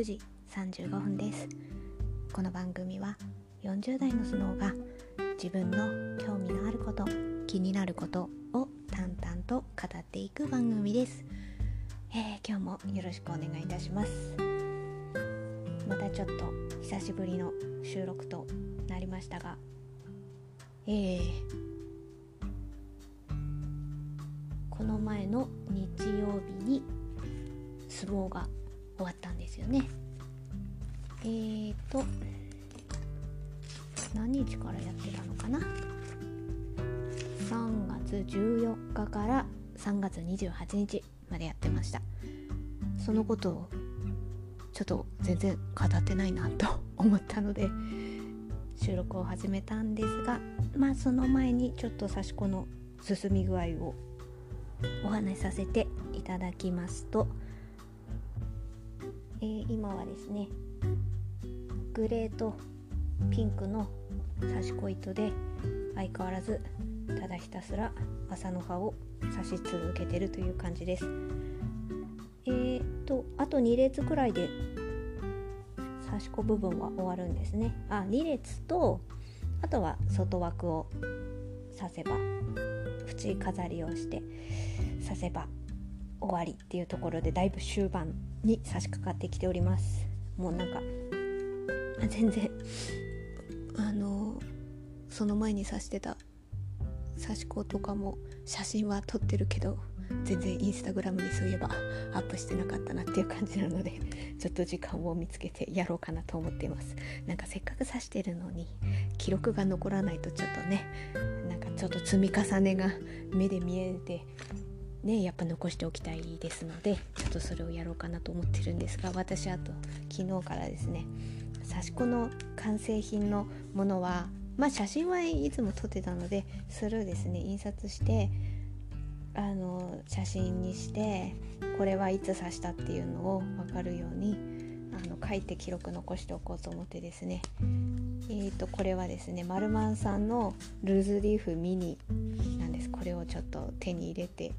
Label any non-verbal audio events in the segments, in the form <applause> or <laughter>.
9時35分です。この番組は40代のスノーが自分の興味のあること気になることを淡々と語っていく番組です、えー、今日もよろしくお願いいたします。またちょっと久しぶりの収録となりましたがえー、この前の日曜日に相撲が28日までやってました。そのことをちょっと全然語ってないなと思ったので収録を始めたんですがまあその前にちょっと刺し子の進み具合をお話しさせていただきますとえー、今はですねグレーとピンクの刺し子糸で相変わらずただひたすら麻の葉を刺し続けてるという感じです。えーとあと2列くらいで刺し子部分は終わるんですね。あ2列とあとは外枠を刺せば縁飾りをして刺せば終わりっていうところでだいぶ終盤に差し掛かってきております。もうなんか全然あのその前に刺してた刺し子とかも写真は撮ってるけど全然インスタグラムにそういえばアップしてなかったなっていう感じなので <laughs> ちょっと時間を見つけてやろうかなと思っています。なんかせっかく刺してるのに記録が残らないとちょっとねなんかちょっと積み重ねが目で見えてねやっぱ残しておきたいですのでちょっとそれをやろうかなと思ってるんですが私あと昨日からですね刺し子の完成品のものはまあ写真はいつも撮ってたのでそれをですね。印刷してあの写真にしてこれはいつ刺したっていうのを分かるようにあの書いて記録残しておこうと思ってですね。えーとこれはですねマルマンさんのルーズリーフミニなんです。これをちょっと手に入れて。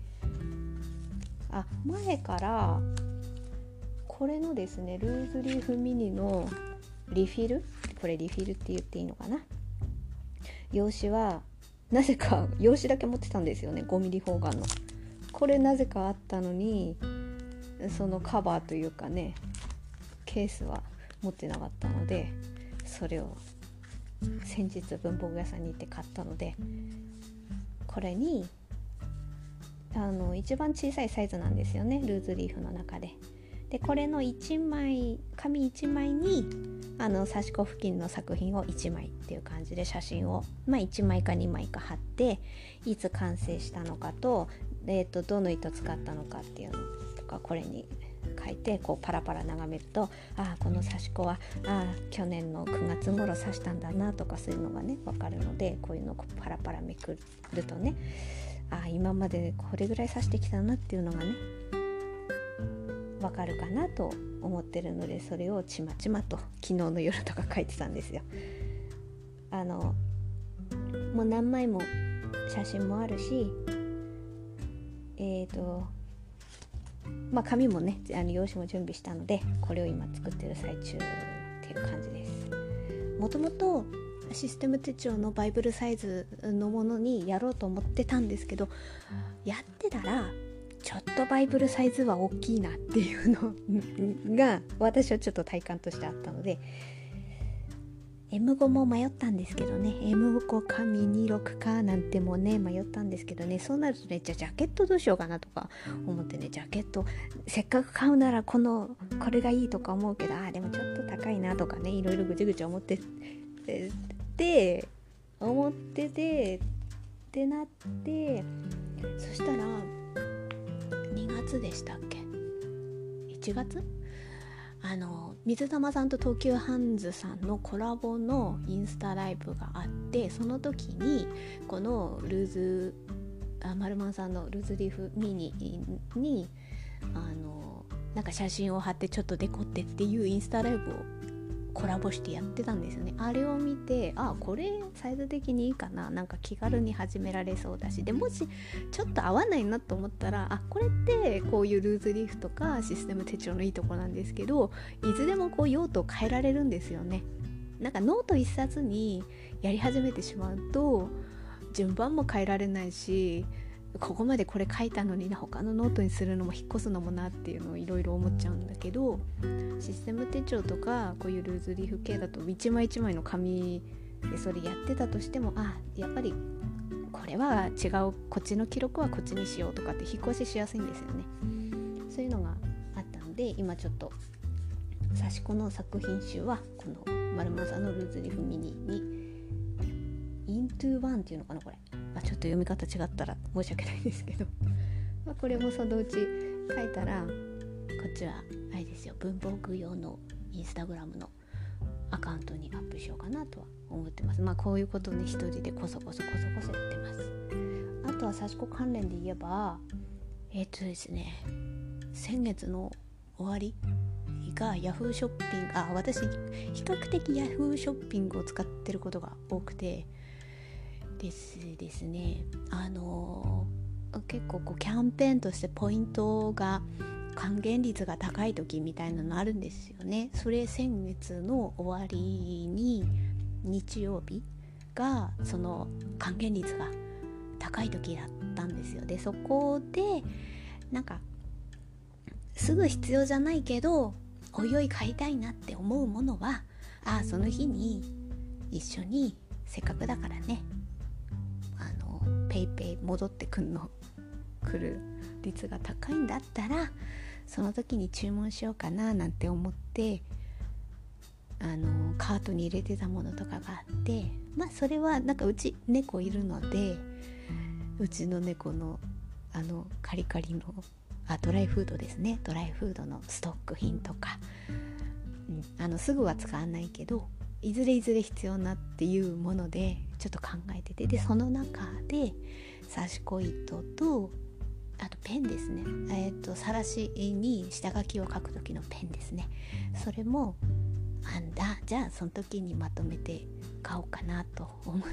あ前からこれのですねルーズリーフミニのリフィル？これリフィルって言っていいのかな？用紙はなぜか用紙だけ持ってたんですよね 5mm 方眼のこれなぜかあったのにそのカバーというかねケースは持ってなかったのでそれを先日文房具屋さんに行って買ったのでこれにあの一番小さいサイズなんですよねルーズリーフの中で。でこれの1枚紙1枚にあの刺し子付近の作品を1枚っていう感じで写真を、まあ、1枚か2枚か貼っていつ完成したのかと,、えーと、どの糸使ったのかっていうのとかこれに書いてこうパラパラ眺めるとああこの刺し子はあ去年の9月頃刺したんだなとかそういうのがね分かるのでこういうのをパラパラめくるとねあ今までこれぐらい刺してきたなっていうのがねわかるかなと思ってるのでそれをちまちまと昨日の夜とか書いてたんですよ。あのもう何枚も写真もあるしえっ、ー、とまあ紙もねあの用紙も準備したのでこれを今作ってる最中っていう感じです。もともとシステム手帳のバイブルサイズのものにやろうと思ってたんですけどやってたらちょっとバイブルサイズは大きいなっていうのが私はちょっと体感としてあったので M5 も迷ったんですけどね。M5 かミニ6かなんてもね迷ったんですけどね。そうなるとねじゃあジャケットどうしようかなとか思ってね。ジャケットせっかく買うならこのこれがいいとか思うけどあでもちょっと高いなとかねいろいろぐちぐち思ってて思っててってなってそしたら2月でしたっけ？1月？あの水玉さんと東急ハンズさんのコラボのインスタライブがあってその時にこのルーズあマルマンさんのルーズリーフミニにあのなんか写真を貼ってちょっとデコってっていうインスタライブをコラボしてやってたんですよね。あれを見てあこれサイズ的にいいかな。なんか気軽に始められそうだし。でもしちょっと合わないなと思ったらあこれってこういうルーズリーフとかシステム手帳のいいとこなんですけどいつでもこう用途を変えられるんですよね。なんかノート1冊にやり始めてしまうと順番も変えられないしここまでこれ書いたのにな他のノートにするのも引っ越すのもなっていうのをいろいろ思っちゃうんだけどシステム手帳とかこういうルーズリーフ系だと一枚一枚の紙でそれやってたとしてもあやっぱりこれは違うこっちの記録はこっちにしようとかって引っ越ししやすいんですよね。そういうのがあったので今ちょっと刺し子の作品集はこの「丸まさのルーズリーフミニ」に「イントゥーワンっていうのかなこれ。あちょっと読み方違ったら申し訳ないですけど。<laughs> まこれもそのうち書いたらこっちはあれですよ。文房具用のインスタグラムのアカウントにアップしようかなとは思ってます。まあこういうことをね一人でこそこそこそこそやってます。あとは刺し子関連で言えばえっ、とですね先月の終わりが Yahoo ショッピングあ私比較的 Yahoo ショッピングを使ってることが多くてですですね。あの結構こうキャンペーンとしてポイントが還元率が高い時みたいなのあるんですよね。それ先月の終わりに日曜日がその還元率が高い時だったんですよでそこでなんかすぐ必要じゃないけどおいおい買いたいなって思うものはああその日に一緒にせっかくだからね PayPay 戻ってくんの？<laughs> 来る率が高いんだったらその時に注文しようかななんて思ってあのカートに入れてたものとかがあってまあそれはなんかうち猫いるのでうちの猫のあのカリカリのあドライフードですね。ドライフードのストック品とか、うん、あのすぐは使わないけどいずれいずれ必要なっていうものでちょっと考えてて。でその中で刺し子糸とあとペンですね。えっ、ー、とさらしに下書きを書く時のペンですね。それもあんだ。じゃあその時にまとめて買おうかなと思っ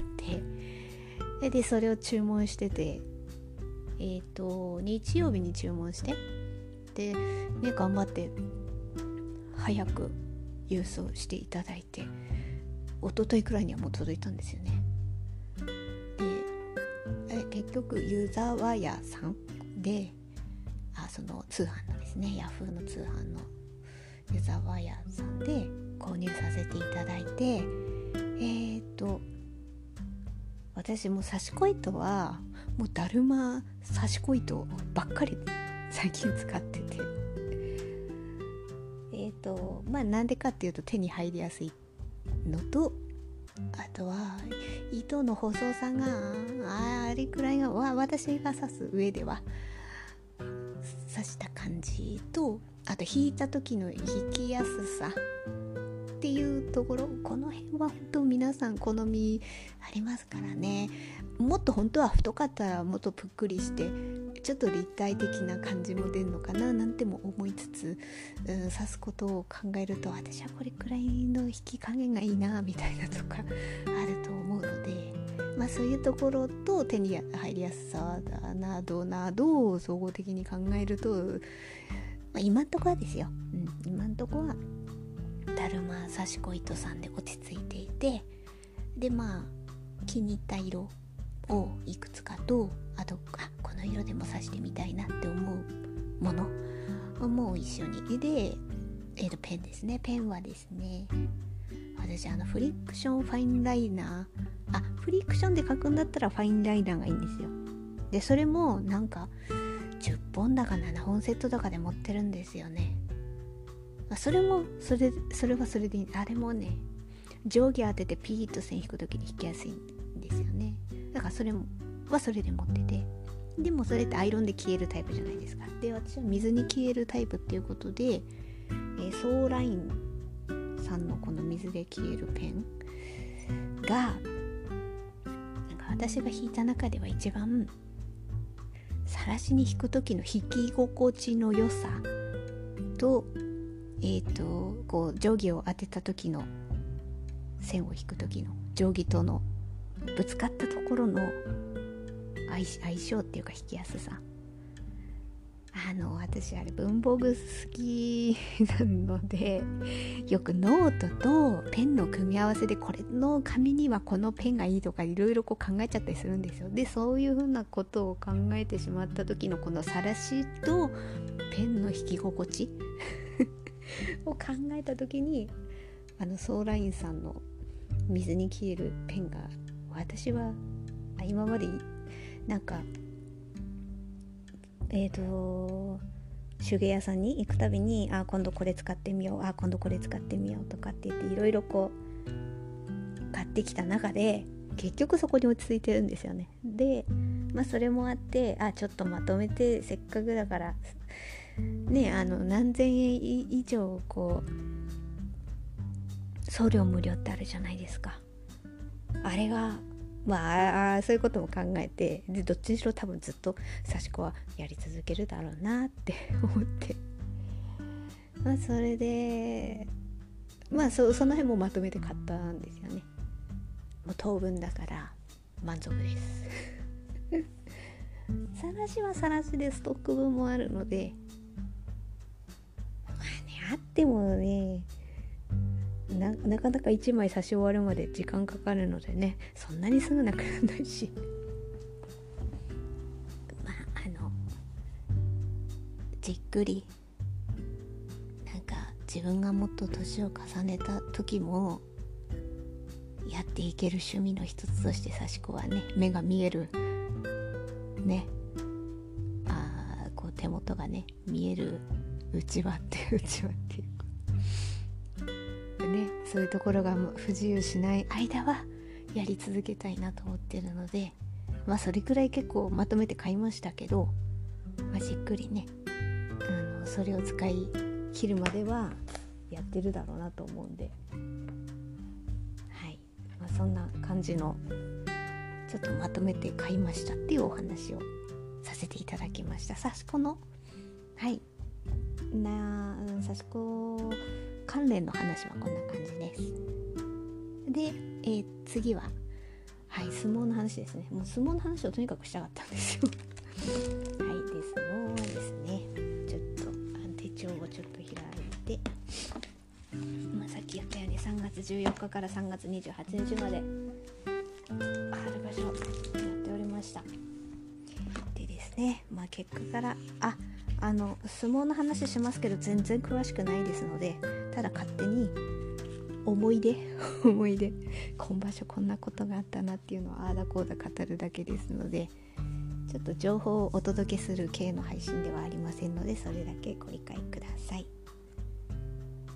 て。でそれを注文してて。えっ、ー、と日曜日に注文して。でね頑張って早く郵送していただいて一昨日くらいにはもう届いたんですよね。で結局ユーザーワイヤさんであその通販のですねヤフーの通販のユーザーワイヤさんで購入させていただいてえー、っと私も刺し子糸はもうだるま刺し子糸ばっかり最近使ってて。えっ、とまあなんでかっていうと手に入りやすいってのとあとは糸の細さがあれくらいが私が刺す上では刺した感じとあと引いた時の引きやすさ。っていうところこの辺は本当皆さん好みありますからね。もっと本当は太かったらもっとぷっくりしてちょっと立体的な感じも出るのかななんても思いつつ、うん、刺すことを考えると私はこれくらいの引き加減がいいなみたいなとかあると思うので、まあ、そういうところと手に入りやすさなどなどを総合的に考えると、まあ、今んとこはですよ、うん、今んとこはだるま刺し子糸さんで落ち着いていてでまあ気に入った色をいくつかとあとあこの色でも刺してみたいなって思うもの。も一緒に。で、えー、とペンですね。ペンはですね私あのフリクションファインライナー。あフリクションで書くんだったらファインライナーがいいんですよ。でそれもなんか10本だか7本セットとかで持ってるんですよね。それもそれそれはそれでいい。あれもね上下当ててピーッと線引く時に引きやすいんですよね。かそれもはそれで持ってて。でもそれってアイロンで消えるタイプじゃないですか。で私は水に消えるタイプっていうことで、えー、ソーラインさんのこの水で消えるペンがなんか私が引いた中では一番さらしに引く時の引き心地の良さとえっ、ー、とこう定規を当てた時の線を引く時の定規とのぶつかったところの相性っていうか引きやすさ。あの私あれ文房具好きなのでよくノートとペンの組み合わせでこれの紙にはこのペンがいいとかいろいろ考えちゃったりするんですよ。でそういうふうなことを考えてしまった時のこのさらしとペンの引き心地 <laughs> を考えた時にあのソーラインさんの水に消えるペンが私は今までなんかえっ、ー、と手芸屋さんに行くたびにあ今度これ使ってみようあ今度これ使ってみようとかって言っていろいろこう買ってきた中で結局そこに落ち着いてるんですよね。でまあそれもあってあちょっとまとめてせっかくだからねあの何千円以上こう送料無料ってあるじゃないですか。あれがまあそういうことも考えてでどっちにしろ多分ずっと幸子はやり続けるだろうなって <laughs> 思って。まあそれでまあそその辺もまとめて買ったんですよね。もう当分だから満足です。<laughs> さらしはさらしでストック分もあるのでまあねあってもねななかなか1枚差し終わるまで時間かかるのでねそんなにすぐなくならないし。<laughs> まああのじっくりなんか自分がもっと年を重ねた時もやっていける趣味の一つとして刺し子はね目が見える。ね。あこう手元がね見える。うちわってうちわっていう。そういうところが不自由しない間はやり続けたいなと思ってるのでまあそれくらい結構まとめて買いましたけど、まあ、じっくりねあのそれを使い切るまではやってるだろうなと思うんで。はい、まあ、そんな感じのちょっとまとめて買いましたっていうお話をさせていただきました。さしこの？はい。なさしこ関連の話はこんな感じです。で、えー、次ははい相撲の話ですね。もう相撲の話をとにかくしたかったんですよ。<laughs> はいで相撲はですねちょっと手帳をちょっと開いてまあ、さっき言ったように3月14日から3月28日まで春場所やっておりました。でですねまあ結果からああの相撲の話しますけど全然詳しくないですので手に思い出 <laughs> 思い出。今場所こんなことがあったなっていうのをああだこうだ語るだけですのでちょっと情報をお届けする系の配信ではありませんのでそれだけご理解ください。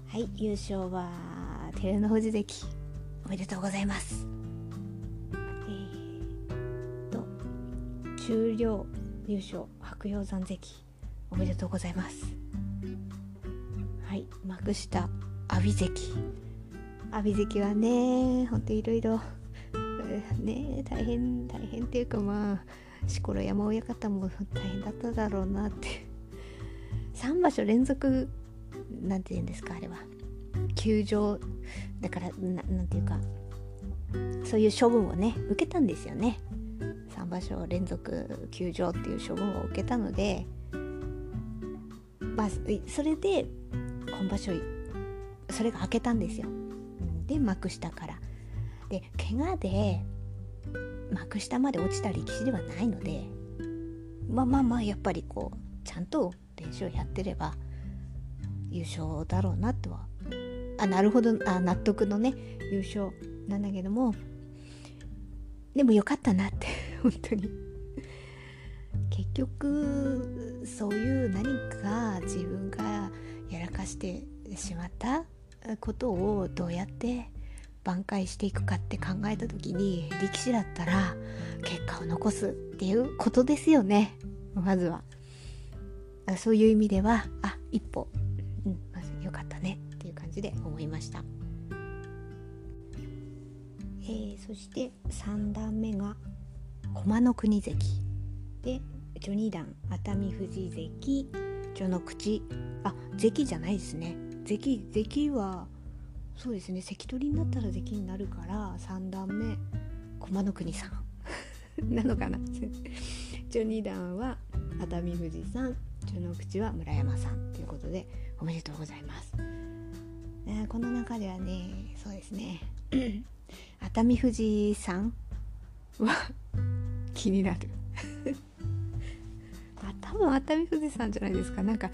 はい優勝は照ノ富士関。おめでとうございます。えー、と終了優勝白鷹山関。おめでとうございます。はい幕下。阿炎関阿炎関はねほんといろいろ。ね大変大変っていうかまあ錣山親方も大変だっただろうなって。3場所連続なんて言うんですかあれは。休場。だからなんていうかそういう処分をね受けたんですよね。3場所連続休場っていう処分を受けたのでまあ、それで今場所それが開けたんですよ。で幕下から。で怪我で幕下まで落ちた力士ではないのでまあまあまあやっぱりこうちゃんと練習をやってれば優勝だろうなとはあなるほどあ納得のね優勝なんだけどもでもよかったなって <laughs> 本当に。結局そういう何か自分がやらかしてしまったことをどうやって挽回していくかって考えた時に力士だったら結果を残すっていうことですよね。まずは。そういう意味ではあ一歩、うん、まず良かったねっていう感じで思いました、えー、そして3段目が駒の国関。で序二段熱海富士関。序の口。あ関じゃないですね。関関はそうですね関取になったら関になるから3段目駒の国さん。<laughs> なのかな。12段は熱海富士さん中の口は村山さん。ということでおめでとうございます、えー、この中ではねそうですね。<clears throat> 熱海富士さんは気になる。<laughs> あ多分熱海富士さんじゃないですか。なんか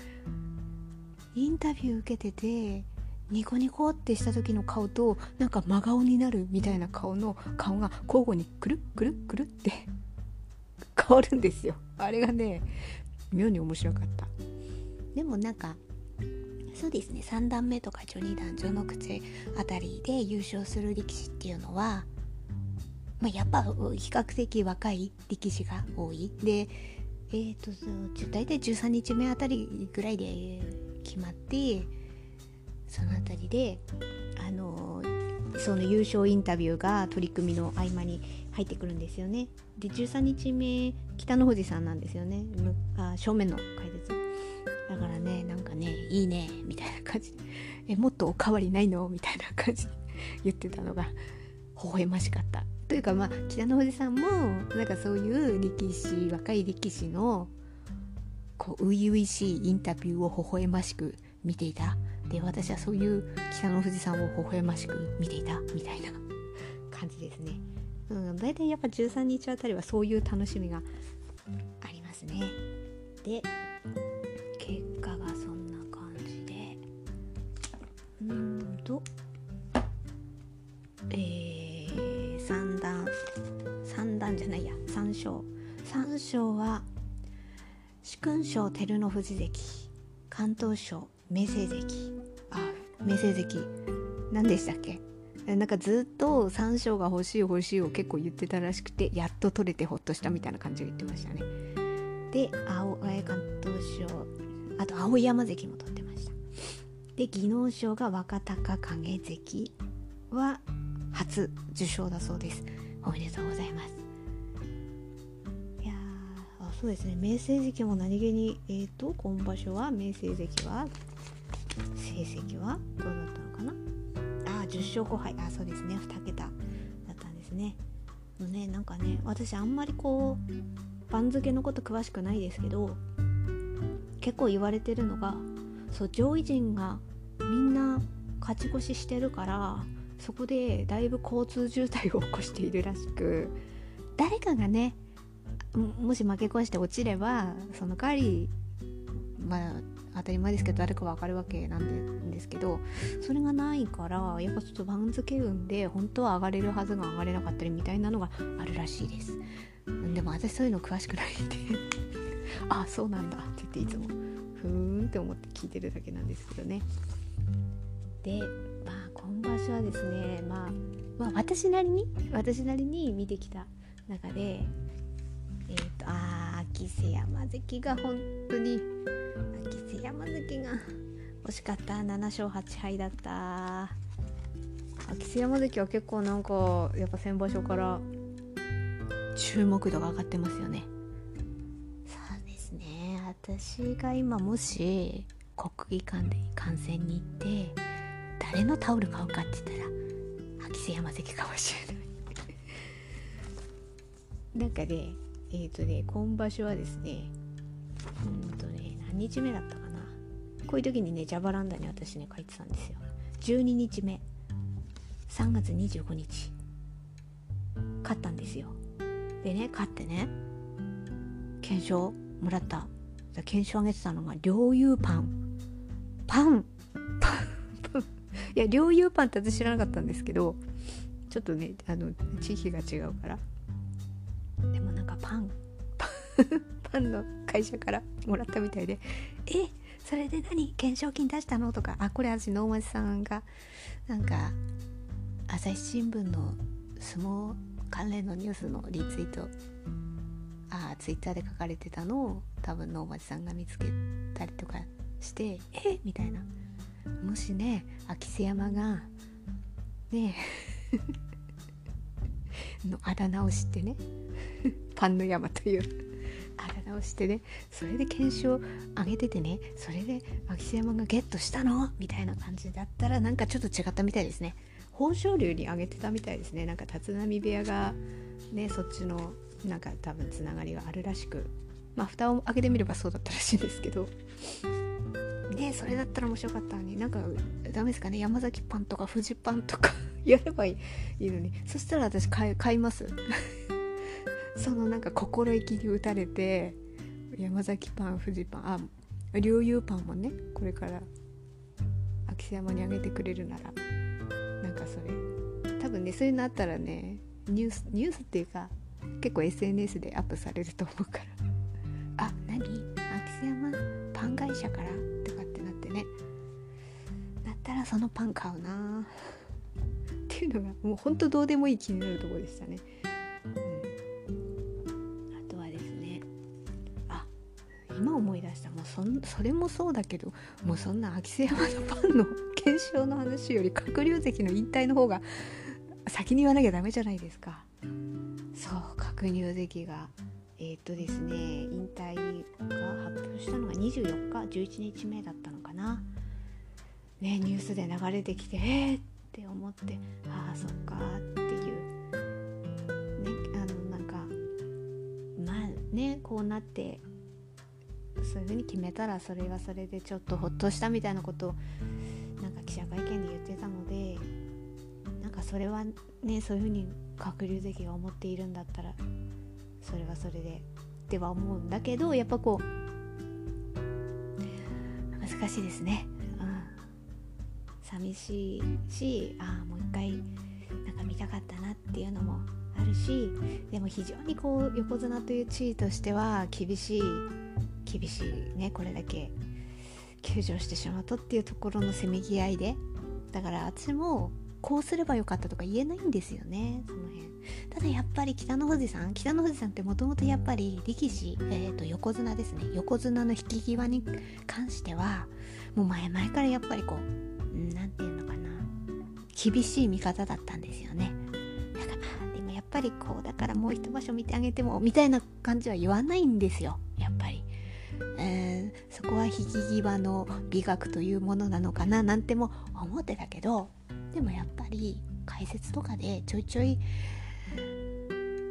インタビュー受けててニコニコってした時の顔となんか真顔になるみたいな顔の顔が交互にくるくるくるって <laughs> 変わるんですよ。あれがね妙に面白かった。でもなんかそうですね3段目とか序二段序の口あたりで優勝する力士っていうのは、まあ、やっぱ比較的若い力士が多い。でえーと、と大体13日目あたりぐらいで決まってそのあたりであのその優勝インタビューが取り組みの合間に入ってくるんですよね。で13日目北の富士さんなんですよね。あ正面の解説。だからねなんかねいいねみたいな感じ。えもっとおかわりないの？みたいな感じ言ってたのが微笑ましかった。というかまあ北の富士さんもなんかそういう力士若い力士のこう初々しいインタビューを微笑ましく見ていたで私はそういう北の富士山を微笑ましく見ていたみたいな感じですね。うん、大体やっぱ13日あたりはそういう楽しみがありますね。で結果がそんな感じでうんとえー、三段三段じゃないや三章三章は勲賞照ノ富士関関東賞明星関あ明星関何でしたっけ？なんかずっと3章が欲しい欲しいを結構言ってたらしくてやっと取れてほっとしたみたいな感じで言ってましたね。で青関東賞あと青山関も取ってました。で技能賞が若隆景関は初受賞だそうです。おめでとうございます。そうですね。明星関も何気にえっ、ー、と今場所は明星関は成績はどうだったのかな？あ10勝5敗あそうですね。2桁だったんですね。のねなんかね私あんまりこう番付のこと詳しくないですけど結構言われてるのがそう上位陣がみんな勝ち越ししてるからそこでだいぶ交通渋滞を起こしているらしく誰かがねもし負け越して落ちればその代わりまあ当たり前ですけど誰か分かるわけなんですけどそれがないからやっぱちょっと番付運で本当は上がれるはずが上がれなかったりみたいなのがあるらしいです。でも私そういうの詳しくないんで。<laughs> あそうなんだ。って言っていつも。ふーんって思って聞いてるだけなんですけどね。でまあ今場所はですね、まあ、まあ私なりに私なりに見てきた中でえっ、ー、とあ秋瀬山関が本当に秋瀬山関が惜しかった7勝8敗だった。秋瀬山関は結構なんかやっぱ先場所から注目度が上がってますよね。そうですね。私が今もし国技館で観戦に行って誰のタオル買うかって言ったら秋瀬山関かもしれない。なんかねえっ、ー、とね今場所はですねうんとね何日目だったかな。こういう時にねジャバランダに私ね書いてたんですよ。12日目。3月25日。勝ったんですよ。でね勝ってね検証もらった。検証あげてたのが両友パン。パン。パンパンいや両友パンって私知らなかったんですけどちょっとねあの地域が違うから。<laughs> パンの会社からもらったみたいで「えそれで何？懸賞金出したの?」とかあこれ私能町さんがなんか朝日新聞の相撲関連のニュースのリツイートあツイッターで書かれてたのを多分能町さんが見つけたりとかして「え？みたいな。もしね秋瀬山がね <laughs> のあだ名を知ってね <laughs> パンの山というをしてね。それで検証上げててね。それで秋津山がゲットしたの？みたいな感じだったらなんかちょっと違ったみたいですね。豊昇龍に上げてたみたいですね。なんか立浪部屋がねそっちのなんか多分つながりがあるらしく。まあ蓋を開けてみればそうだったらしいんですけど。ねそれだったら面白かったのに。なんかダメですかね？山崎パンとか富士パンとか <laughs> やればいいのに。そしたら私買います。そのなんか心意気に打たれて山崎パン富士パンあ龍友パンもねこれから秋山にあげてくれるならなんかそれ。多分ねそういうのあったらねニュースニュースっていうか結構 SNS でアップされると思うから。<laughs> あ何？秋山パン会社からとかってなってね。だったらそのパン買うな。っていうのがもうほんとどうでもいい気になるところでしたね。い出したもうそそれもそうだけどもうそんな秋瀬山のパンの検証の話より鶴竜関の引退の方が先に言わなきゃダメじゃないですか。そう鶴竜関がえー、っとですね引退が発表したのが24日11日目だったのかな。ねニュースで流れてきてえー、って思ってああそっかっていう。ねあのなんかまあねこうなってそういう風に決めたらそれはそれでちょっとほっとしたみたいなことをなんか記者会見で言ってたのでなんかそれはねそういう風に鶴竜関が思っているんだったらそれはそれでっては思うんだけどやっぱこう難しいですね。うん、寂しいしああもう一回なんか見たかったなっていうのもあるしでも非常にこう横綱という地位としては厳しい厳しいねこれだけ。救助してしまうとっていうところのせめぎ合いで。だから私もこうすればよかったとか言えないんですよね。その辺。ただやっぱり北の富士さん北の富士さんってもともとやっぱり力士、えー、と横綱ですね。横綱の引き際に関してはもう前々からやっぱりこう何て言うのかな。厳しい見方だったんですよね。だからでもやっぱりこうだからもう一場所見てあげてもみたいな感じは言わないんですよ。やっぱり。えー、そこは引き際の美学というものなのかななんても思ってたけどでもやっぱり解説とかでちょいちょい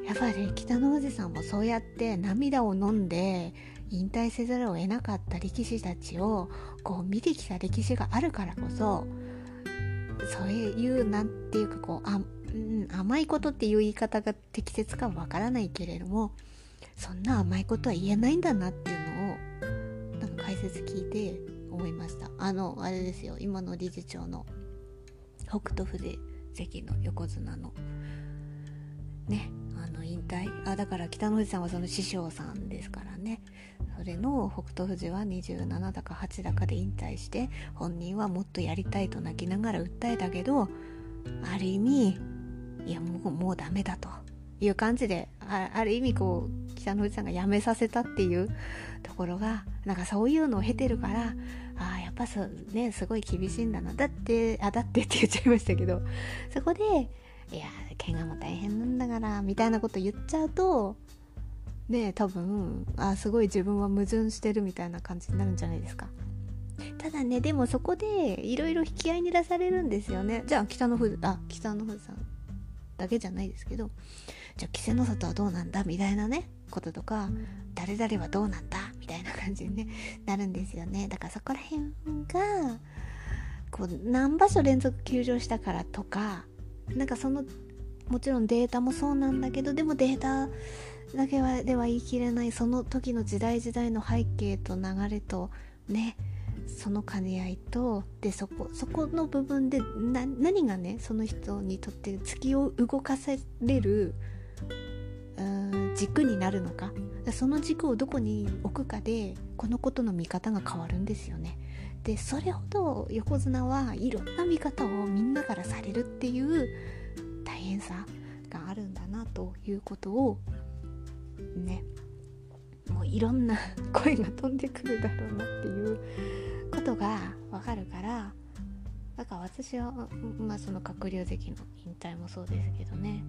やっぱり北の富士さんもそうやって涙を飲んで引退せざるを得なかった力士たちをこう見てきた歴史があるからこそそういうなんていうかこうあ、うん、甘いことっていう言い方が適切かわからないけれどもそんな甘いことは言えないんだなっていうのを解説聞いて思いました。あのあれですよ。今の理事長の北斗富士関の横綱のねあの引退。あだから北の富士さんはその師匠さんですからね。それの北斗富士は27だか8だかで引退して本人はもっとやりたいと泣きながら訴えたけどある意味いやもうもうダメだという感じであある意味こう北の富士さんが辞めさせたっていうところがなんかそういうのを経てるからああやっぱそねすごい厳しいんだな。だってあだってって言っちゃいましたけどそこでいや怪我も大変なんだからみたいなこと言っちゃうとね多分あすごい自分は矛盾してるみたいな感じになるんじゃないですか。ただねでもそこでいろいろ引き合いに出されるんですよね。じゃあ北の富士あ北の富士さんだけじゃないですけどじゃあ稀勢の里はどうなんだ？みたいなね。こととか誰々はどうなんだみたいな感じに、ね、なるんですよね。だからそこら辺がこう何場所連続休場したからとかなんかそのもちろんデータもそうなんだけどでもデータだけはでは言い切れないその時の時代時代の背景と流れとねその兼ね合いとでそこそこの部分で何がねその人にとって突きを動かせれる軸になるのかその軸をどこに置くかでこのことの見方が変わるんですよね。でそれほど横綱はいろんな見方をみんなからされるっていう大変さがあるんだなということをねもういろんな声が飛んでくるだろうなっていうことがわかるからだから私は、まあ、その閣僚関の引退もそうですけどね。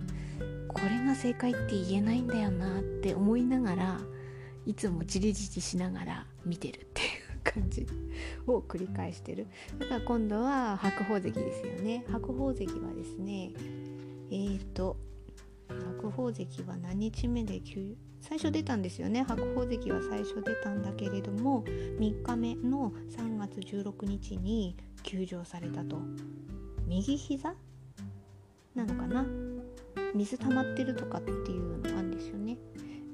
これが正解って言えないんだよなって思いながらいつもじりじりしながら見てるっていう感じを繰り返してる。だから今度は白鵬関ですよね。白鵬関はですねえーと白鵬関は何日目で最初出たんですよね。白鵬関は最初出たんだけれども3日目の3月16日に休場されたと。右膝？なのかな？水溜まってるとかっていうのがあるんですよね。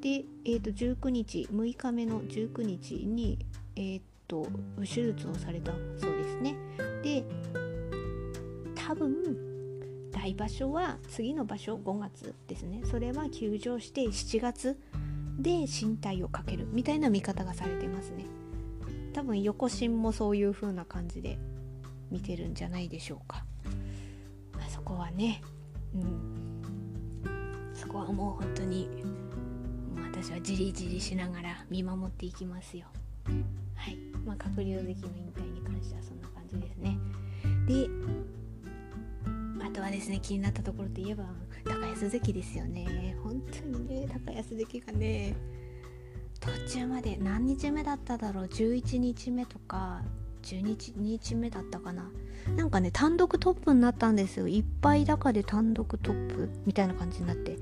で、えー、と19日6日目の19日にえー、と手術をされたそうですね。で多分大場所は次の場所5月ですね。それは休場して7月で身体をかけるみたいな見方がされてますね。多分横心もそういう風な感じで。見てるんじゃないでしょうか、まあ、そこはねうん。そこはもう本当に私はじりじりしながら見守っていきますよ。はい。まあ鶴竜関の引退に関してはそんな感じですね。であとはですね気になったところといえば高安関ですよね。本当にね高安関がね途中まで何日目だっただろう？11日目とか12日目だったかな。なんかね単独トップになったんですよ。いっぱい高で単独トップみたいな感じになって。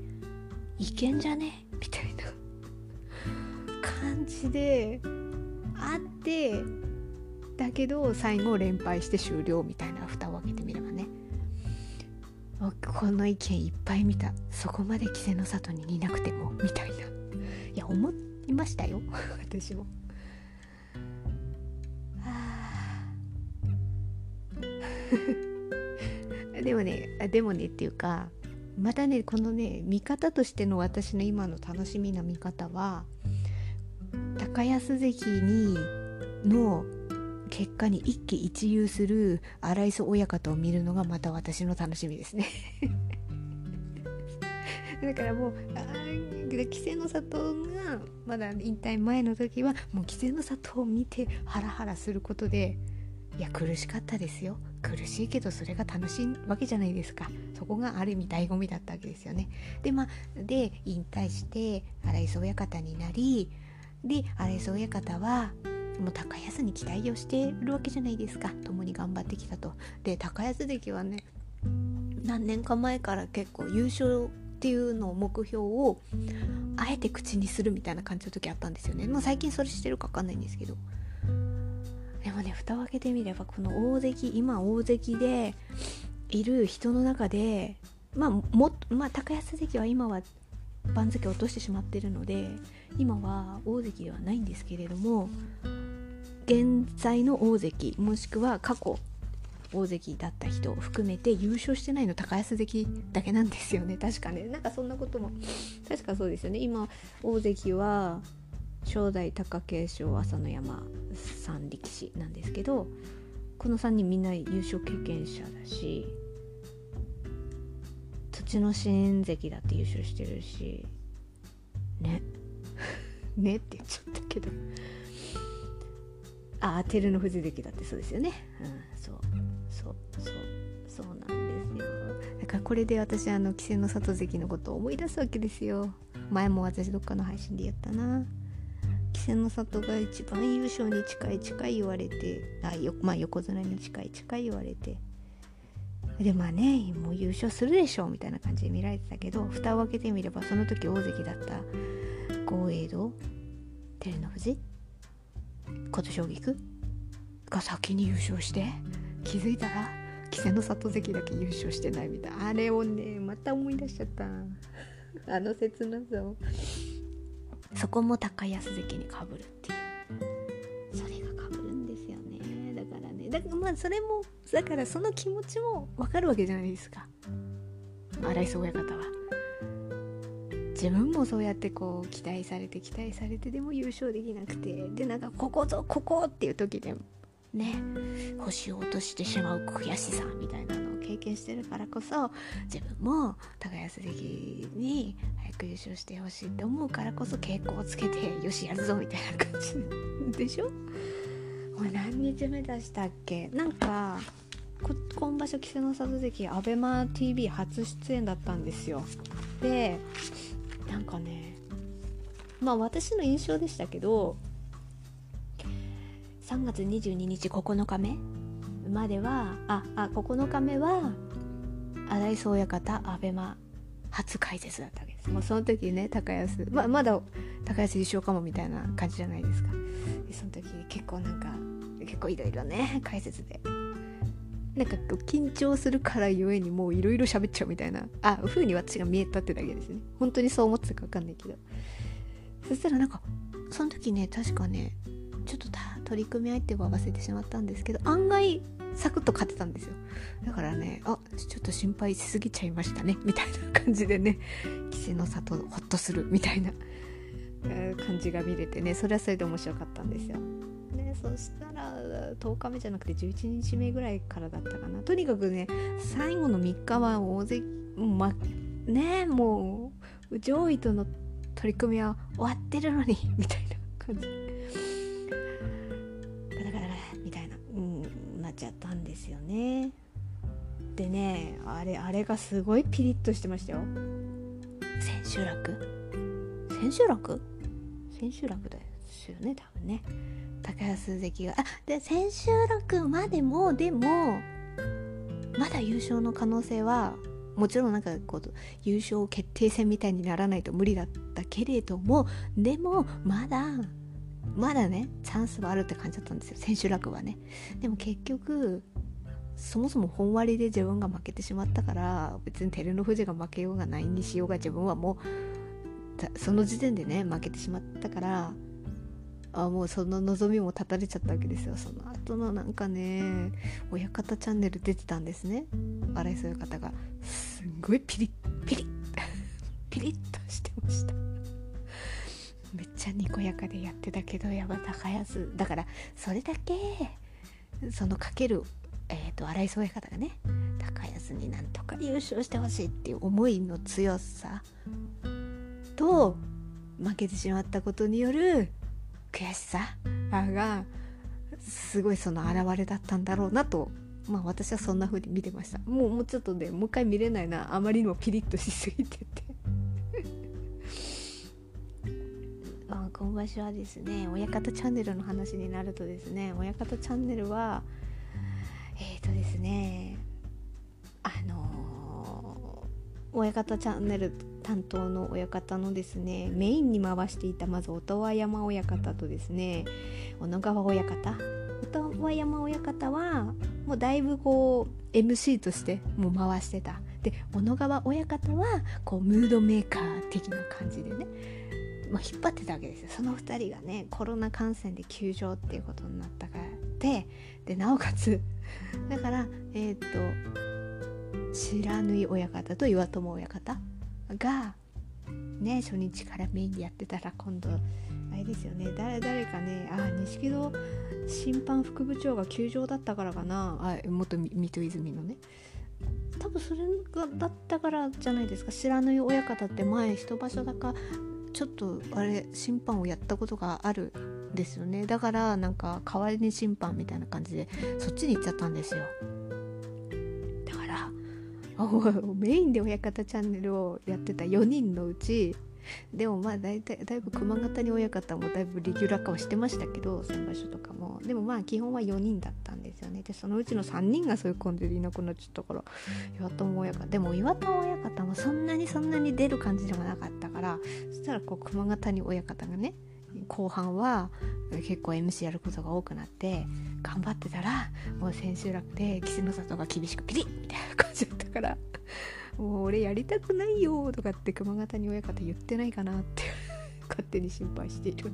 いけんじゃね？みたいな。感じであってだけど最後連敗して終了みたいな。蓋を開けてみればね。この意見いっぱい見た。そこまで稀勢の里にいなくても。みたいな。いや思いましたよ。<laughs> 私も。<laughs> でもねでもねっていうかまたねこのね見方としての私の今の楽しみな見方は高安関にの結果に一喜一憂する荒磯親方を見るのがまた私の楽しみですね。<laughs> だからもう稀勢の里がまだ引退前の時はもう稀勢の里を見てハラハラすることでいや苦しかったですよ。苦しいけどそれが楽しいわけじゃないですか。そこがある意味醍醐味だったわけですよね。でまあで引退して荒磯親方になりで荒磯親方はもう高安に期待をしてるわけじゃないですか。共に頑張ってきたと。で高安関はね何年か前から結構優勝っていうのを目標をあえて口にするみたいな感じの時あったんですよね。まあ最近それしてるか分かんないんですけど。もね蓋を開けてみればこの大関今大関でいる人の中でまあもまあ高安関は今は番付を落としてしまってるので今は大関ではないんですけれども現在の大関もしくは過去大関だった人を含めて優勝してないの高安関だけなんですよね。確かね。なんかそんなことも確かそうですよね。今大関は正代貴景勝朝乃山3力士なんですけどこの3人みんな優勝経験者だし土の新関だって優勝してるしね。<laughs> ねって言っちゃったけど。ああ照ノ富士関だってそうですよね、うん、そうそうそうそうなんですよ。だからこれで私あの稀勢の里関のことを思い出すわけですよ。前も私どっかの配信でやったな。稀勢の里が一番優勝に近い近い言われてあよ、まあ、横綱に近い近い言われて。でまあねもう優勝するでしょうみたいな感じで見られてたけど蓋を開けてみればその時大関だった豪栄道照ノ富士琴奨菊が先に優勝して気づいたら稀勢の里関だけ優勝してないみたいあれをねまた思い出しちゃった。あの切なさを。そこも高安関にかぶるっていう。それがかぶるんですよね。だからね。だからまあそれもだからその気持ちもわかるわけじゃないですか。荒磯親方は。自分もそうやってこう期待されて期待されてでも優勝できなくて。でなんかここぞここっていう時でね星を落としてしまう悔しさみたいなのを経験してるからこそ自分も高安関に早く優勝してほしいって思うからこそ稽古をつけてよしやるぞみたいな感じでしょ？もう何日目出したっけ？なんか今場所稀勢の里関 ABEMATV 初出演だったんですよ。でなんかねまあ私の印象でしたけど3月22日9日目。まではああ9日目は新井宗親方アベマ初解説だったわけです。もうその時ね高安。ままだ高安優勝かもみたいな感じじゃないですか。その時結構なんか結構いろいろね解説で。なんか緊張するからゆえにもういろいろ喋っちゃうみたいな。あ風に私が見えたってだけですね。本当にそう思ってたか分かんないけど。そしたらなんかその時ね確かねちょっと取り組み相手を合わせてしまったんですけど案外サクッと勝てたんですよ。だからねあちょっと心配しすぎちゃいましたねみたいな感じでね棋士の里ホッとするみたいな感じが見れてねそれはそれで面白かったんですよ。ねそしたら10日目じゃなくて11日目ぐらいからだったかな。とにかくね最後の3日は大勢まねもう上位との取り組みは終わってるのにみたいな感じ。っちゃったんですよね。でねあれあれがすごいピリッとしてましたよ。千秋楽？千秋楽？千秋楽ですよね多分ね。高安関が。あで千秋楽までもでもまだ優勝の可能性はもちろんなんかこう優勝決定戦みたいにならないと無理だったけれどもでもまだまだねチャンスはあるって感じだったんですよ。千秋楽はね。でも結局そもそも本割で自分が負けてしまったから別に照ノ富士が負けようがないにしようが自分はもうその時点でね負けてしまったからあもうその望みも絶たれちゃったわけですよ。その後のなんかね親方チャンネル出てたんですね。新井そういう方が。すんごいピリッピリッピリッとしてました。めっちゃにこやかでやってたけどやば高安だからそれだけそのかけるえっ、ー、と新井宗方がね高安になんとか優勝してほしいっていう思いの強さと負けてしまったことによる悔しさがすごいその表れだったんだろうなとまあ私はそんな風に見てました。もうもうちょっとねもう一回見れないな。あまりにもピリッとしすぎてて。あ今場所はですね親方チャンネルの話になるとですね親方チャンネルはえっ、ー、とですねあのー、親方チャンネル担当の親方のですねメインに回していたまず音羽山親方とですね小野川親方。音羽山親方はもうだいぶこう MC としてもう回してた。で小野川親方はこうムードメーカー的な感じでね、まあ、引っ張ってたわけですよ。その2人がねコロナ感染で休場っていうことになったからででなおかつ <laughs> だからえっ、ー、と白縫親方と岩友親方がね初日からメインでやってたら今度あれですよね誰誰かねあ錦戸審判副部長が休場だったからかなあ元水戸泉のね。多分それがだったからじゃないですか。知らぬい親方って前一場所だかちょっとあれ審判をやったことがあるんですよね。だからなんか代わりに審判みたいな感じでそっちに行っちゃったんですよ。だからメインで親方チャンネルをやってた4人のうちでもまあ大体だいぶ熊形に親方もだいぶレギュラー化はしてましたけど先場所とかも。でもまあ基本は4人だったんですよね。でそのうちの3人がそういう感じでいなくなっちゃったから岩友親方。でも岩友親方もそんなにそんなに出る感じでもなかったからそしたらこう熊形に親方がね後半は結構 MC やることが多くなって頑張ってたらもう千秋楽で稀勢の里が厳しくピリッみたいな感じだったから。もう俺やりたくないよとかって熊形に親方言ってないかなって <laughs> 勝手に心配している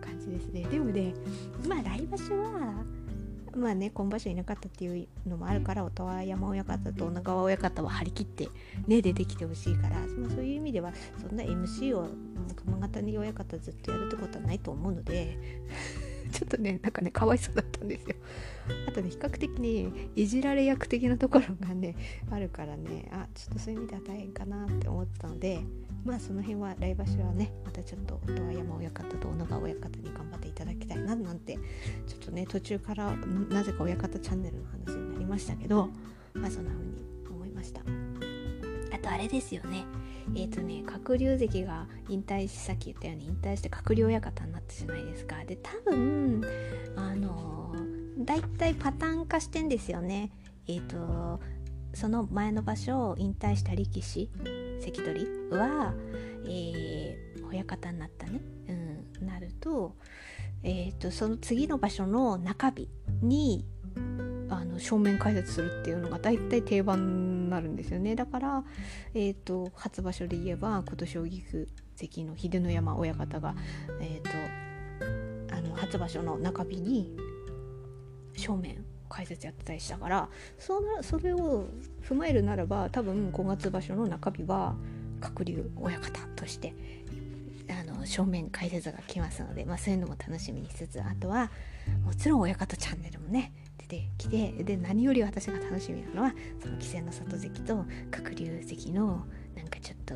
感じですね。でもねまあ来場所はまあね今場所いなかったっていうのもあるから音羽山親方と女川親方は張り切ってね出てきてほしいから、まあ、そういう意味ではそんな MC を熊形に親方ずっとやるってことはないと思うので <laughs> ちょっとねなんかねかわいそうだったんですよ <laughs> あとね比較的にいじられ役的なところがね <laughs> あるからねあちょっとそういう意味では大変かなって思ったのでまあその辺は来場所はねまたちょっと音羽山親方と小野川親方に頑張っていただきたいななんてちょっとね途中からなぜか親方チャンネルの話になりましたけどまあそんな風に思いました。あとあれですよねえっ、ー、とね鶴竜関が引退しさっき言ったように引退して鶴竜親方になったじゃないですか。で多分あのー、だいたいパターン化してんですよね。えっ、ー、とその前の場所を引退した力士関取は、えー、親方になったね、うん、なると,、えーと、その次の場所の中日にあの正面解説するっていうのが大体定番になるんですよね。だから、えーと、初場所で言えば琴将棋関の秀ノ山親方が、えーと、あの初場所の中日に正面解説やってたりしたからそそれを踏まえるならば多分5月場所の中日は鶴竜親方としてあの正面解説が来ますので、まあ、そういうのも楽しみにしつつあとはもちろん親方チャンネルもねてきてで何より私が楽しみなのはその稀勢の里関と鶴竜関のなんかちょっと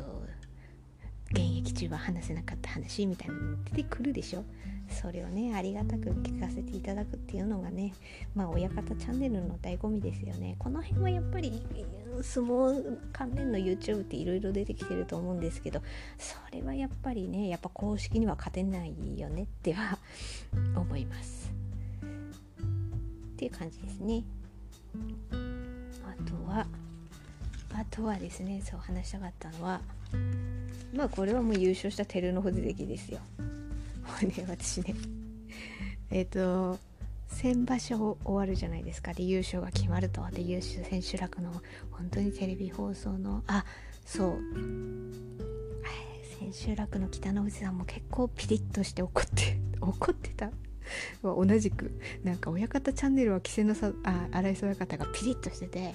現役中は話せなかった話みたいなの出てくるでしょ。それをねありがたく聞かせていただくっていうのがねまあ親方チャンネルの醍醐味ですよね。この辺はやっぱり相撲関連の YouTube っていろいろ出てきてると思うんですけどそれはやっぱりねやっぱ公式には勝てないよねっては思います。っていう感じですね。あとはあとはですねそう話したかったのはまあこれはもう優勝した照ノ富士関ですよ。ね私ね。<laughs> えっ、と先場所終わるじゃないですか。で優勝が決まると。で優秀千秋楽の本当にテレビ放送のあそう。千秋楽の北の富士さんも結構ピリッとして怒って <laughs> 怒ってた。<laughs> 同じくなんか親方チャンネルは稀勢のさあ荒磯親方がピリッとしてて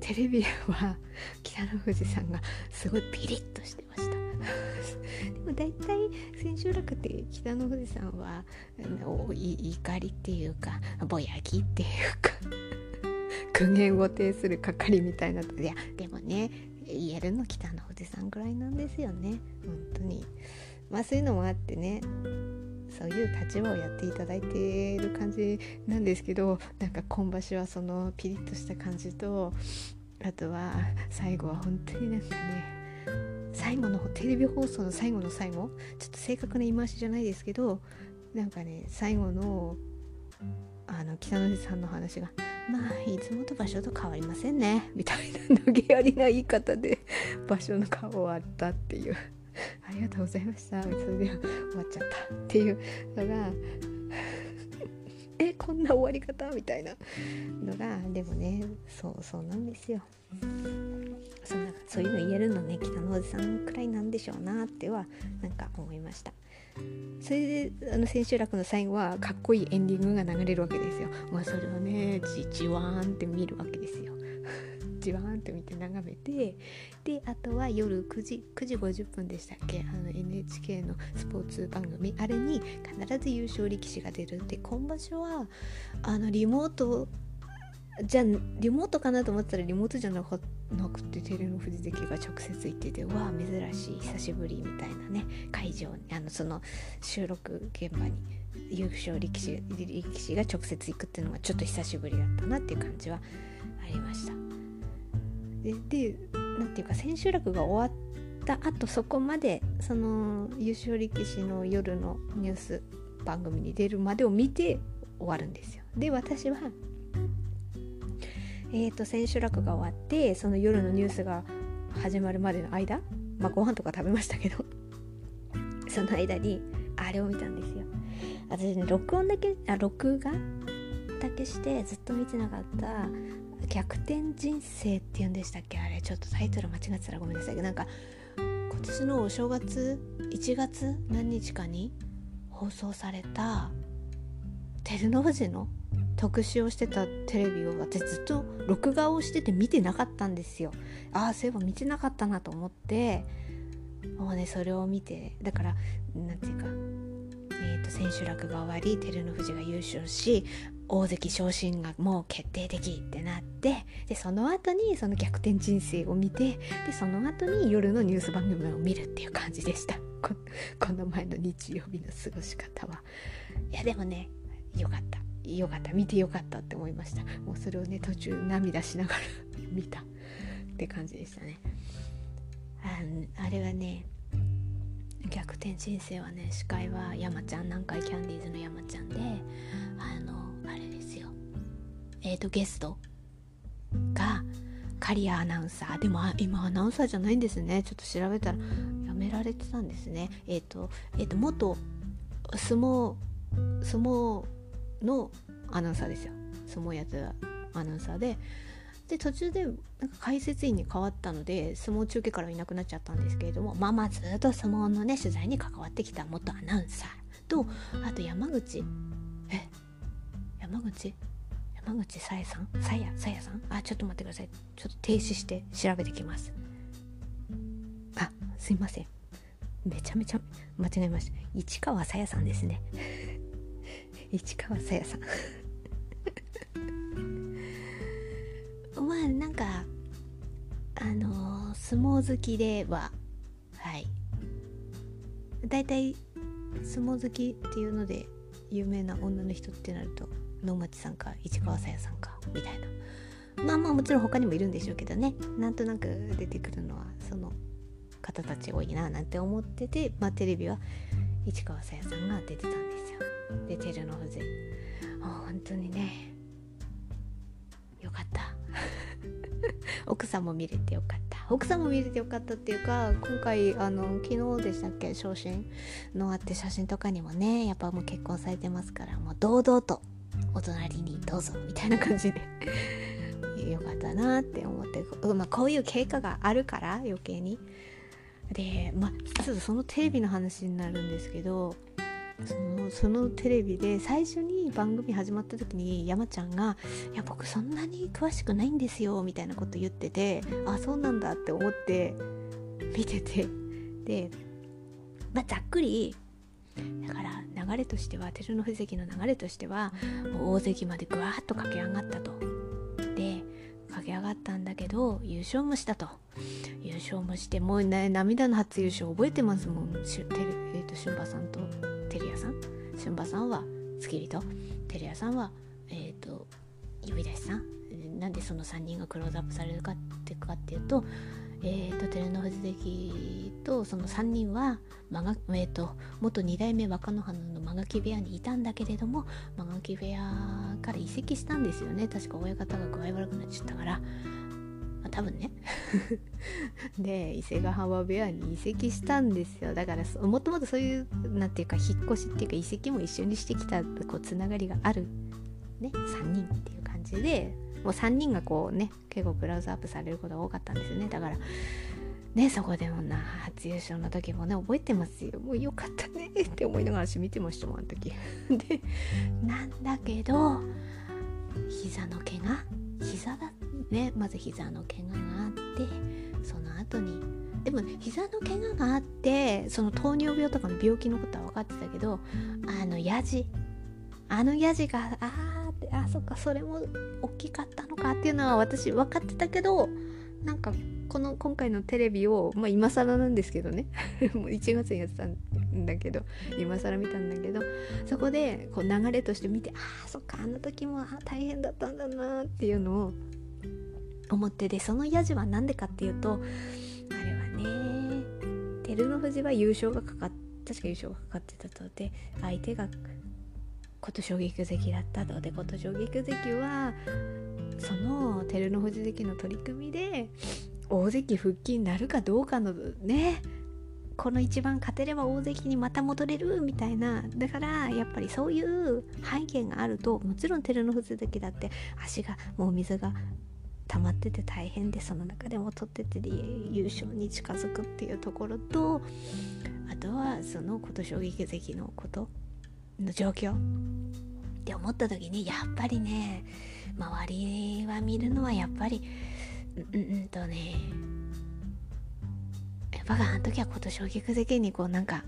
テレビは <laughs> 北の富士さんがすごいピリッとしてました。<laughs> でも大体千秋楽って北の富士山は怒りっていうかぼやきっていうか苦言を呈する係みたいないやでもね言えるの北の富士山ぐらいなんですよね。本当に。まあそういうのもあってね。そういう立場をやっていただいている感じなんですけどなんか今場所はそのピリッとした感じとあとは最後は本当になんかね最後のテレビ放送の最後の最後ちょっと正確な言い回しじゃないですけどなんかね最後のあの北野さんの話がまあいつもと場所と変わりませんねみたいな投げやりな言い方で場所の顔終わったっていう。ありがとうございました。それで終わっちゃったっていうのが <laughs> えこんな終わり方みたいなのがでもねそうそうなんですよ。そんなそういうの言えるのね北のおじさんくらいなんでしょうなってはなんか思いました。それであの千秋楽の最後はかっこいいエンディングが流れるわけですよ。まあそれをねじじわーんって見るわけですよ。じわーんって見て眺めてであとは夜9時9時50分でしたっけ？あの NHK のスポーツ番組。あれに必ず優勝力士が出るって。今場所はあのリモートじゃあリモートかなと思ったらリモートじゃなくてテレのフジ関が直接行っててわあ珍しい久しぶりみたいなね。会場にあのその収録現場に優勝力士力士が直接行くっていうのがちょっと久しぶりだったなっていう感じはありました。ででなんていうか千秋楽が終わった後そこまでその優勝力士の夜のニュース番組に出るまでを見て終わるんですよ。で私はえーと、千秋楽が終わってその夜のニュースが始まるまでの間まあご飯とか食べましたけど <laughs> その間にあれを見たんですよ私ね録音だけあ録画だけしてずっと見てなかった「逆転人生」っていうんでしたっけあれちょっとタイトル間違ってたらごめんなさいなんか今年のお正月1月何日かに放送された照ノ富士の特集をしてたテレビを私ずっと録画をしてて見てなかったんですよ。ああそういえば見てなかったなと思ってもうねそれを見てだから何て言うか、千秋楽が終わり照ノ富士が優勝し大関昇進がもう決定的ってなってでその後にその逆転人生を見てでその後に夜のニュース番組を見るっていう感じでした。この前の日曜日の過ごし方は。いやでもねよかった。よかった。見てよかったって思いました。もうそれをね途中涙しながら <laughs> 見たって感じでしたね。ああれはね逆転人生はね司会は山ちゃん南海キャンディーズの山ちゃんであのあれですよ。えっ、ー、とゲストが刈谷アナウンサー。でも今アナウンサーじゃないんですね。ちょっと調べたらやめられてたんですね。えっ、ー、とえっ、ー、と元相撲相撲のアナウンサーですよ。相撲やつアナウンサーでで途中でなんか解説員に変わったので相撲中継からいなくなっちゃったんですけれどもまあまあずっと相撲のね取材に関わってきた元アナウンサーとあと山口。え？山口？山口さやさん？さやさやさん？あちょっと待ってください。ちょっと停止して調べてきます。あすいません。めちゃめちゃ間違えました。市川さやさんですね。<laughs> 市川さやさん。まあなんかあのー、相撲好きでははい。だいたい相撲好きっていうので有名な女の人ってなると能町さんか市川さやさんかみたいな。まあまあもちろん他にもいるんでしょうけどね。なんとなく出てくるのはその方たち多いななんて思ってて、まあ、テレビは市川さやさんが出てたんですよ。で照ノ富士。本当にね。奥さんも見れてよかった。奥さんも見れてよかったっていうか今回あの昨日でしたっけ？昇進のあって写真とかにもねやっぱもう結婚されてますからもう堂々とお隣にどうぞみたいな感じで。<laughs> よかったなって思って、まあ、こういう経過があるから余計に。でまあちょっとそのテレビの話になるんですけどそのそのテレビで最初に番組始まった時に山ちゃんが「いや僕そんなに詳しくないんですよ」みたいなこと言っててあそうなんだって思って見てて。で、まあ、ざっくりだから流れとしては照ノ富士関の流れとしてはもう大関までぐわーっと駆け上がったと。で駆け上がったんだけど優勝もしたと。優勝もしてもう、ね、涙の初優勝覚えてますもんしゅてる、えーと、春馬さんと。照屋さん春馬さんは付き人照屋さんはえっ、ー、と指出しさん。なんでその3人がクローズアップされるかってかっていうとえーと、照ノ富士関とその3人は、えーと、元2代目若乃花の間垣部屋にいたんだけれども間垣部屋から移籍したんですよね。確か親方が具合悪くなっちゃったから、まあ、多分ね。<laughs> で伊勢ヶ浜部屋に移籍したんですよ。だからもともとそういうなんていうか引っ越しっていうか移籍も一緒にしてきたこうつながりがあるね3人っていう感じでもう3人がこうね結構クラウズアップされることが多かったんですよね。だからねそこでもな初優勝の時もね覚えてますよ。もうよかったねって思いながら私見てましたもんあの時。<laughs> でなんだけど膝の怪我膝だった。ねまず膝の怪我があってその後に。でも膝の怪我があってその糖尿病とかの病気のことは分かってたけどあのヤジ。あのヤジがああってあそっかそれも大きかったのかっていうのは私分かってたけどなんかこの今回のテレビをまあ今更なんですけどね。<laughs> もう1月にやってたんだけど今更見たんだけどそこでこう流れとして見てああそっかあの時も大変だったんだなっていうのを思ってでそのヤジは何でかっていうとあれはね照ノ富士は優勝がかかっ確か優勝がかかってたとで相手が琴奨菊関だったと。で琴奨菊関はその照ノ富士関の取り組みで大関復帰になるかどうかのねこの一番勝てれば大関にまた戻れるみたいな。だからやっぱりそういう背景があるともちろん照ノ富士関だって足がもう水が溜まってて大変でその中でも取ってて優勝に近づくっていうところとあとはその琴奨菊関のことの状況って思った時にやっぱりね周りは見るのはやっぱりうんうんとねやっぱあの時は今年大く関にこうなんか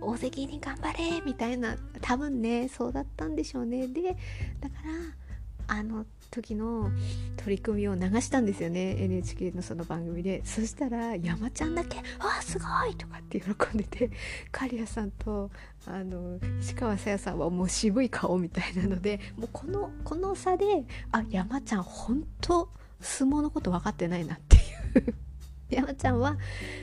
大関に頑張れみたいな多分ねそうだったんでしょうね。でだからあの時の取り組みを流したんですよね。NHK のその番組で。そしたら山ちゃんだけ「あすごい!」とかって喜んでて刈谷さんとあの石川さやさんはもう渋い顔みたいなのでもうこのこの差であ山ちゃん本当相撲のこと分かってないなっていう。山ちゃんは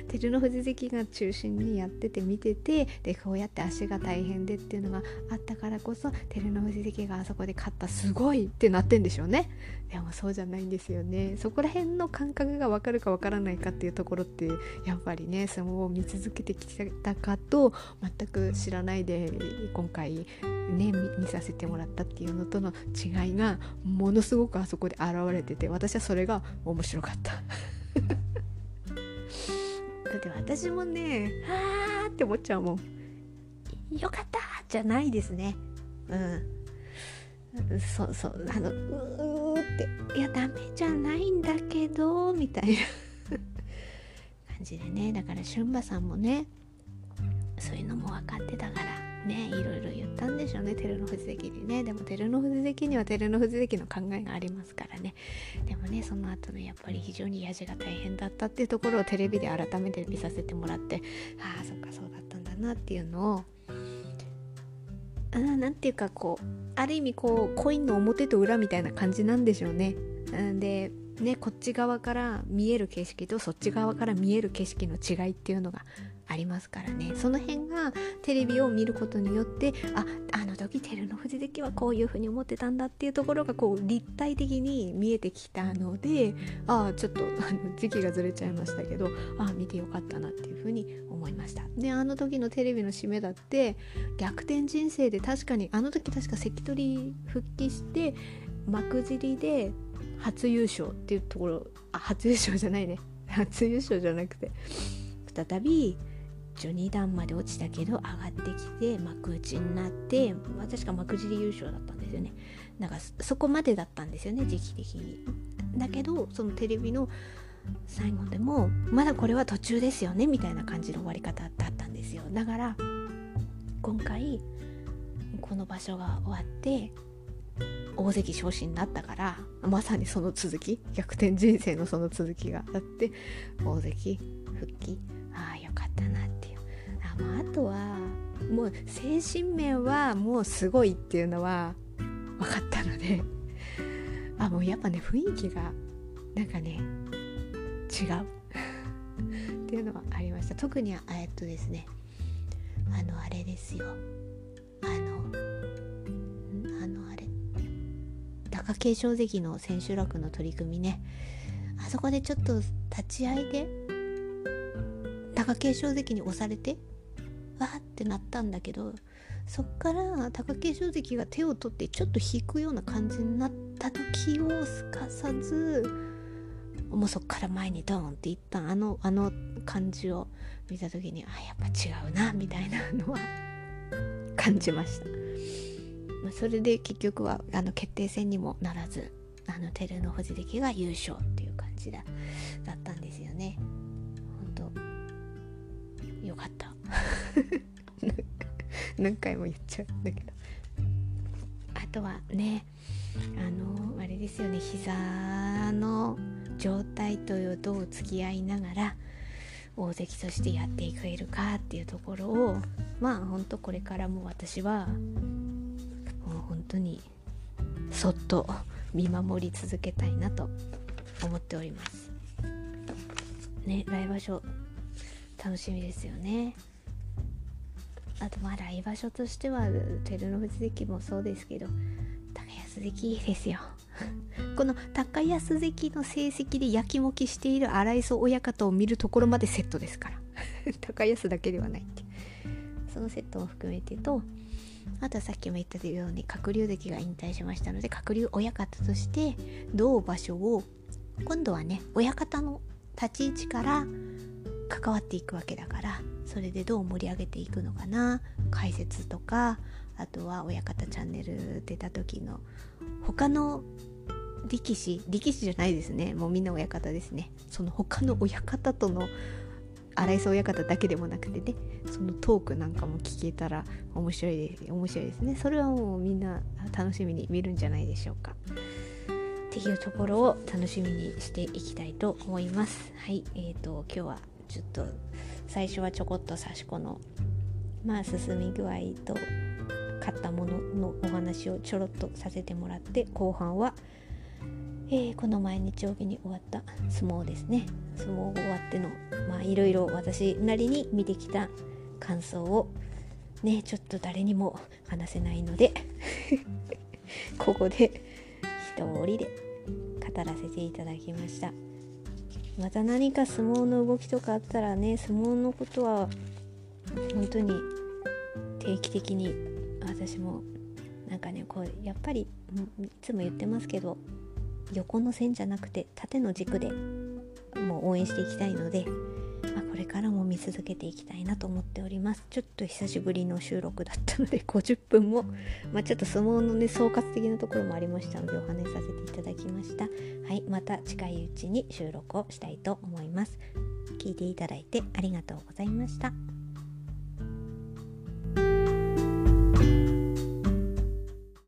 照ノ富士関が中心にやってて見ててでこうやって足が大変でっていうのがあったからこそ照ノ富士関があそこで勝ったすごいってなってんでしょうねでもそうじゃないんですよねそこら辺の感覚が分かるか分からないかっていうところってやっぱりね相撲を見続けてきたかと全く知らないで今回ね見させてもらったっていうのとの違いがものすごくあそこで現れてて私はそれが面白かった。だって私もねあーって思っちゃうもん。よかったじゃないですね。うん。そうそうあのうーって。いやダメじゃないんだけどみたいな。<laughs> 感じでね。だから春馬さんもねそういうのも分かってたからねいろいろ言ったんでしょうね。照ノ富士関にね。でも照ノ富士関には照ノ富士関の考えがありますからね。でもねその後のやっぱり非常にやじが大変だったっていうところをテレビで改めて見させてもらってああそっかそうだったんだなっていうのを何ていうかこうある意味こうコインの表と裏みたいな感じなんでしょうね。でねこっち側から見える景色とそっち側から見える景色の違いっていうのがありますからね。その辺がテレビを見ることによってああの時照ノ富士関はこういうふうに思ってたんだっていうところがこう立体的に見えてきたのでああちょっとあの時期がずれちゃいましたけどああ見てよかったなっていうふうに思いました。であの時のテレビの締めだって逆転人生で確かにあの時確か関取復帰して幕尻で初優勝っていうところあ初優勝じゃないね。<laughs> 初優勝じゃなくて。再び序2段まで落ちたけど上がってきて幕内になって確か幕尻優勝だったんですよね。なんかそこまでだったんですよね時期的に。だけどそのテレビの最後でもまだこれは途中ですよねみたいな感じの終わり方だったんですよ。だから今回この場所が終わって大関昇進になったからまさにその続き逆転人生のその続きがあって大関復帰。ああよかったなっていう。あ,、まあ、あとはもう精神面はもうすごいっていうのは分かったのであもうやっぱね雰囲気がなんかね違う。っていうのはありました。特にえっとですねあのあれですよ。あのあのあれ貴景勝関の千秋楽の取り組みね。あそこでちょっと立ち合いで貴景勝関に押されてわーってなったんだけどそっから貴景勝関が手を取ってちょっと引くような感じになった時をすかさずもうそっから前にドーンっていったあのあの感じを見た時にあやっぱ違うなみたいなのは <laughs> 感じました、まあ、それで結局はあの決定戦にもならずあの照ノ富士関が優勝っていう感じだだったんですよね。本当よかった <laughs> 何回も言っちゃうんだけどあとはねあのあれですよね膝の状態とどう付き合いながら大関としてやっていけるかっていうところをまあほんとこれからも私は当にそっと見守り続けたいなと思っております。ね来場所楽しみですよね。あとまあ来場所としては照ノ富士関もそうですけど高安関ですよ。<laughs> この高安関の成績でやきもきしている荒磯親方を見るところまでセットですから。<laughs> 高安だけではないって。そのセットも含めてとあとはさっきも言ったように鶴竜関が引退しましたので鶴竜親方としてどう場所を今度はね親方の立ち位置から関わっていくわけだからそれでどう盛り上げていくのかな解説とかあとは親方チャンネル出た時の他の力士力士じゃないですね。もうみんな親方ですね。その他の親方との荒磯親方だけでもなくてねそのトークなんかも聞けたら面白いです面白いですね。それはもうみんな楽しみに見るんじゃないでしょうか。っていうところを楽しみにしていきたいと思います。はいえーと今日はちょっと最初はちょこっと刺し子のまあ進み具合と買ったもののお話をちょろっとさせてもらって後半はえー、この前日曜日に終わった相撲ですね。相撲終わってのまあいろいろ私なりに見てきた感想をねちょっと誰にも話せないので <laughs> ここで一人で語らせていただきました。また何か相撲の動きとかあったらね相撲のことは本当に定期的に私もなんかねこうやっぱりいつも言ってますけど横の線じゃなくて縦の軸でもう応援していきたいので、まあ、これからも見続けていきたいなと思っております。ちょっと久しぶりの収録だったので50分も、まあ、ちょっと相撲のね総括的なところもありましたのでお話しさせていただきました。はいまた近いうちに収録をしたいと思います。聞いていただいてありがとうございました。